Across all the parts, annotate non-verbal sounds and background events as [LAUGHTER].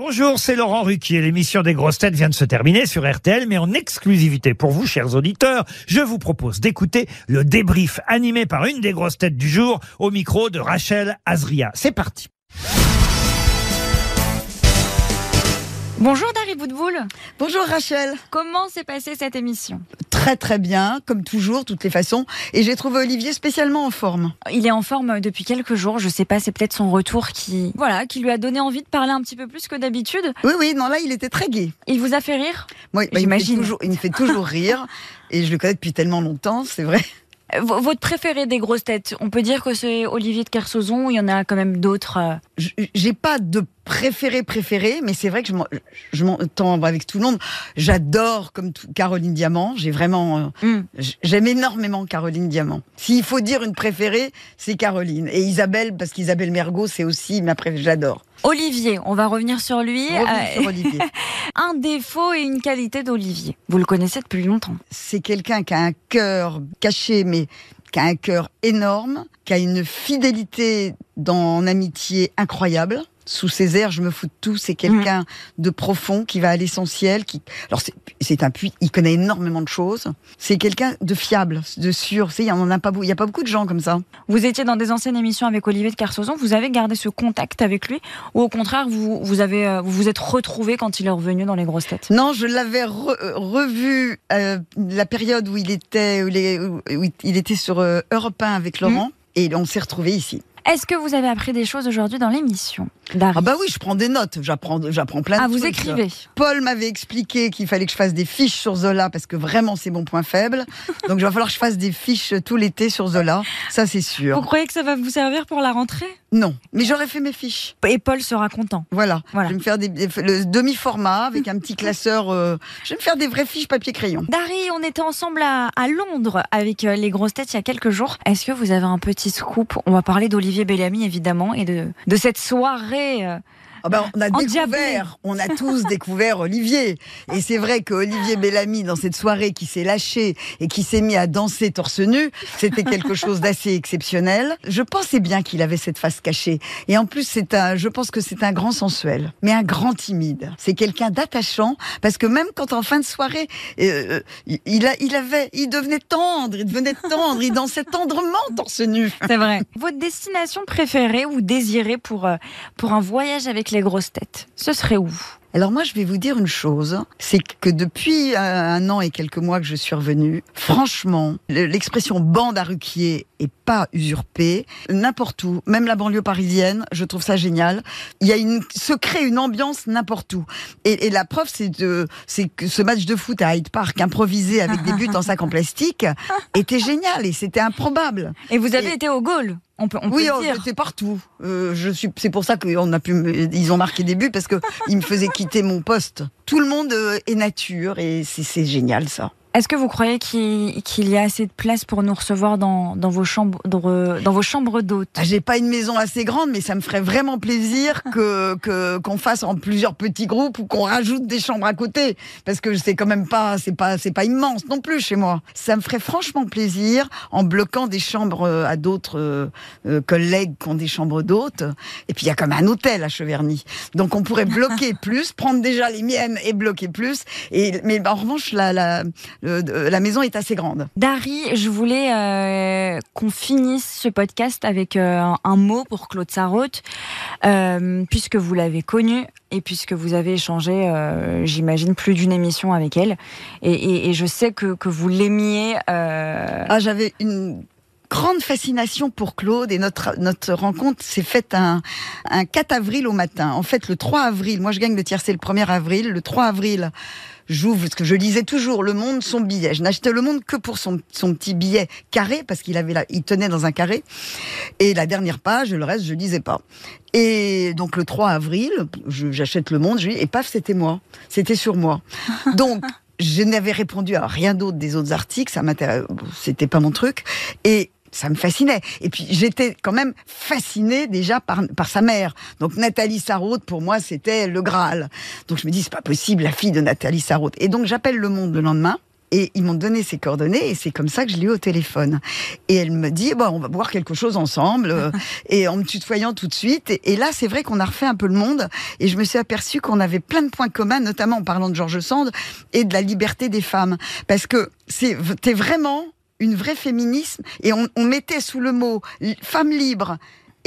Bonjour, c'est Laurent Ruquier. L'émission des grosses têtes vient de se terminer sur RTL, mais en exclusivité pour vous, chers auditeurs, je vous propose d'écouter le débrief animé par une des grosses têtes du jour au micro de Rachel Azria. C'est parti. Bonjour Dari Boudboul. Bonjour Rachel. Comment s'est passée cette émission? Très très bien, comme toujours, toutes les façons. Et j'ai trouvé Olivier spécialement en forme. Il est en forme depuis quelques jours. Je sais pas, c'est peut-être son retour qui, voilà, qui lui a donné envie de parler un petit peu plus que d'habitude. Oui, oui, non, là, il était très gai. Il vous a fait rire? Moi, bah, il, me J'imagine. toujours, il me fait toujours [LAUGHS] rire. Et je le connais depuis tellement longtemps, c'est vrai. Euh, Votre préféré des grosses têtes On peut dire que c'est Olivier de Kersauzon. Il y en a quand même d'autres. euh. J'ai pas de préféré préféré, mais c'est vrai que je m'en- je m'entends avec tout le monde. J'adore comme tout, Caroline Diamant. J'ai vraiment, j- j'aime énormément Caroline Diamant. S'il faut dire une préférée, c'est Caroline et Isabelle parce qu'Isabelle Mergot, c'est aussi ma préférée. J'adore. Olivier, on va revenir sur lui. Euh, sur Olivier. [LAUGHS] un défaut et une qualité d'Olivier. Vous le connaissez depuis longtemps. c'est quelqu'un qui a un cœur caché, mais qui a un cœur énorme, qui a une fidélité dans amitié incroyable. Sous ses airs, je me fous de tout. C'est quelqu'un de profond qui va à l'essentiel. Qui, alors c'est- un puits. Il connaît énormément de choses. C'est quelqu'un de fiable, de sûr. Il y en a pas beaucoup. Il y a pas beaucoup de gens comme ça. Vous étiez dans des anciennes émissions avec Olivier de Kersauzon. Vous avez gardé ce contact avec lui ou au contraire vous vous avez euh, vous vous êtes retrouvé quand il est revenu dans les grosses têtes? Non, je l'avais re- euh, revu euh, la période où il était, où il, est- où il était sur euh, Europe 1 avec Laurent. Et on s'est retrouvés ici. Est-ce que vous avez appris des choses aujourd'hui dans l'émission Dari Ah bah oui, je prends des notes. J'apprends, j'apprends plein de Ah, vous trucs. écrivez. Paul m'avait expliqué qu'il fallait que je fasse des fiches sur Zola parce que vraiment c'est mon point faible. Donc il va falloir que je fasse des fiches tout l'été sur Zola. Ça c'est Vous sûr. croyez que ça va vous servir pour la rentrée? Non, mais j'aurais fait mes fiches. Et Paul sera content. Voilà. Voilà. Je vais me faire des, des- le demi-format avec un petit classeur. euh, je vais me faire des vraies fiches papier-crayon. Dari, on était ensemble à, à Londres avec euh, les grosses têtes il y a quelques jours. Est-ce que vous avez un petit scoop? On va parler d'Olivier Bellamy évidemment et de, de cette soirée. Euh, Ah ben, on a découvert, on a tous découvert Olivier. Et c'est vrai que Olivier Bellamy, dans cette soirée qui s'est lâché et qui s'est mis à danser torse nu, c'était quelque chose d'assez exceptionnel. Je pensais bien qu'il avait cette face cachée. Et en plus, c'est un, je pense que c'est un grand sensuel, mais un grand timide. C'est quelqu'un d'attachant parce que même quand en fin de soirée, euh, il, il a, il avait, il devenait tendre, il devenait tendre, il dansait tendrement torse nu. C'est vrai. Votre destination préférée ou désirée pour, euh, pour un voyage avec les grosses têtes, ce serait où? Alors moi, je vais vous dire une chose, c'est que depuis euh, un an et quelques mois que je suis revenue, franchement, le- l'expression bande à Ruquier est pas usurpée. N'importe où, même la banlieue parisienne, je trouve ça génial. Il y a une, se crée une ambiance n'importe où. Et, et la preuve, c'est de, c'est que ce match de foot à Hyde Park, improvisé avec des buts en sac en plastique, [LAUGHS] était génial et c'était improbable. Et vous avez Et- été au goal on peut, on Oui, peut on dire. était partout. Euh, je suis, c'est pour ça qu'on a pu, ils ont marqué des buts parce que [LAUGHS] ils me faisaient quitter mon poste. Tout le monde euh, est nature et c'est génial ça. Est-ce que vous croyez qu'il y a assez de place pour nous recevoir dans, dans vos chambres dans, dans vos chambres d'hôtes? Ah, J'ai pas une maison assez grande, mais ça me ferait vraiment plaisir que, que qu'on fasse en plusieurs petits groupes ou qu'on rajoute des chambres à côté, parce que c'est quand même pas, c'est pas, c'est pas immense non plus chez moi. Ça me ferait franchement plaisir en bloquant des chambres euh, à d'autres euh, euh, collègues qui ont des chambres d'hôtes. Et puis il y a comme un hôtel à Cheverny, donc on pourrait bloquer [LAUGHS] plus, prendre déjà les miennes et bloquer plus. Et mais en revanche, la la le- la maison est assez grande. Dari, je voulais euh, qu'on finisse ce podcast avec euh, un, mot pour Claude Sarraute, euh, puisque vous l'avez connue et puisque vous avez échangé, euh, j'imagine, plus d'une émission avec elle. Et, et- et je sais que, que vous l'aimiez. euh, Ah, j'avais une grande fascination pour Claude et notre, notre rencontre s'est faite un, un 4 avril au matin. En fait, le 3 avril, moi je gagne le tiercé le 1er avril. Le 3 avril, j'ouvre, parce que je lisais toujours Le Monde, son billet. Je n'achetais Le Monde que pour son, son petit billet carré, parce qu'il avait là, il tenait dans un carré. Et la dernière page, le reste, je lisais pas. Et donc le 3 avril, j'achète Le Monde, je lis, et paf, c'était moi. C'était sur moi. [LAUGHS] Donc, je n'avais répondu à rien d'autre des autres articles, ça m'intéressait, c'était pas mon truc. Et ça me fascinait. Et puis j'étais quand même fascinée déjà par, par sa mère. Donc Nathalie Sarraute, pour moi, c'était le Graal. Donc je me dis, c'est pas possible, la fille de Nathalie Sarraute. Et donc j'appelle Le Monde le lendemain. Et ils m'ont donné ses coordonnées et c'est comme ça que je l'ai eu au téléphone. Et elle me dit, bon, on va boire quelque chose ensemble [LAUGHS] et en me tutoyant tout de suite. Et, et là, c'est vrai qu'on a refait un peu le monde et je me suis aperçue qu'on avait plein de points communs, notamment en parlant de Georges Sand et de la liberté des femmes. Parce que c'est, t'es vraiment une vraie féminisme et on, mettait sous le mot femme libre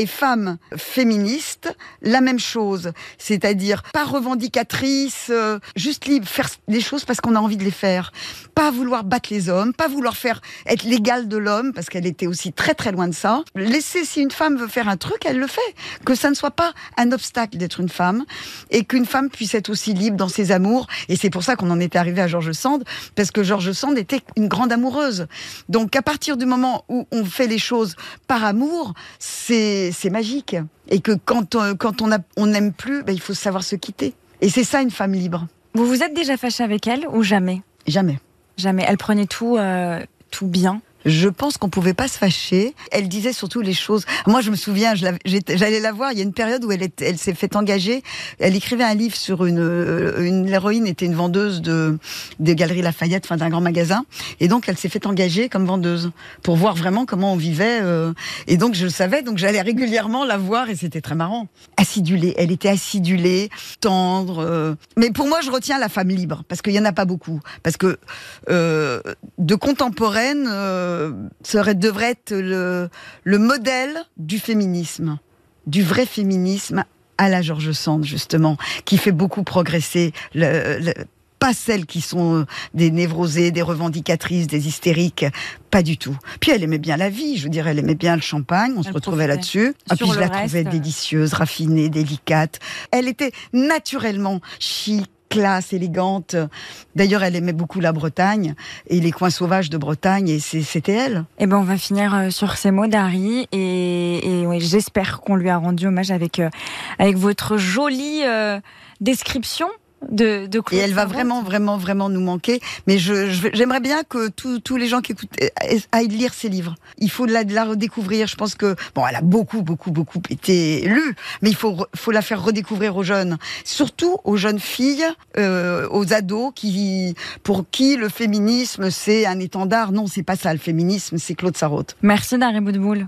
et femme féministe la même chose, c'est-à-dire pas revendicatrice, euh, juste libre, faire les choses parce qu'on a envie de les faire, pas vouloir battre les hommes, pas vouloir faire être l'égal de l'homme parce qu'elle était aussi très très loin de ça. Laisser si une femme veut faire un truc, elle le fait, que ça ne soit pas un obstacle d'être une femme et qu'une femme puisse être aussi libre dans ses amours et c'est pour ça qu'on en était arrivé à Georges Sand parce que Georges Sand était une grande amoureuse. Donc à partir du moment où on fait les choses par amour, c'est c'est magique. Et que quand on, quand on on n'aime plus, ben, il faut savoir se quitter. Et c'est ça une femme libre. Vous vous êtes déjà fâché avec elle ou jamais? Jamais. Jamais. Elle prenait tout, euh, tout bien. Je pense qu'on pouvait pas se fâcher. Elle disait surtout les choses. Moi, je me souviens, j'allais la voir. Il y a une période où elle, s'est fait engager. Elle écrivait un livre sur une, euh, une l'héroïne était une vendeuse de des galeries Lafayette, enfin d'un grand magasin. Et donc, elle s'est fait engager comme vendeuse pour voir vraiment comment on vivait. euh. Et donc, je le savais. Donc, j'allais régulièrement la voir et c'était très marrant. Acidulée. Elle était acidulée, tendre. euh. Mais pour moi, je retiens la femme libre parce qu'il y en a pas beaucoup. Parce que de contemporaine euh, serait devrait être le, le modèle du féminisme, du vrai féminisme à la George Sand justement, qui fait beaucoup progresser le, le- pas celles qui sont euh, des névrosées, des revendicatrices, des hystériques, pas du tout. Puis elle aimait bien la vie, je veux dire, elle aimait bien le champagne, on se retrouvait là-dessus. Ah, puis je la trouvais reste, euh, délicieuse, raffinée, délicate. Elle était naturellement chic, classe, élégante. D'ailleurs, elle aimait beaucoup la Bretagne et les coins sauvages de Bretagne, et c'était elle. Eh ben, on va finir euh, sur ces mots d'Harry et, j'espère qu'on lui a rendu hommage avec euh, avec votre jolie euh, description de, de Et elle va vraiment, vraiment, vraiment nous manquer. Mais je, je- j'aimerais bien que tous les gens qui écoutent euh, aillent lire ses livres. Il faut la, la redécouvrir. Je pense que bon, elle a beaucoup, beaucoup, beaucoup été lue, mais il faut, faut la faire redécouvrir aux jeunes, surtout aux jeunes filles, euh, aux ados qui, pour qui le féminisme c'est un étendard. Non, c'est pas ça. Le féminisme, c'est Claude Sarraute. Merci d'Harry Boudboul.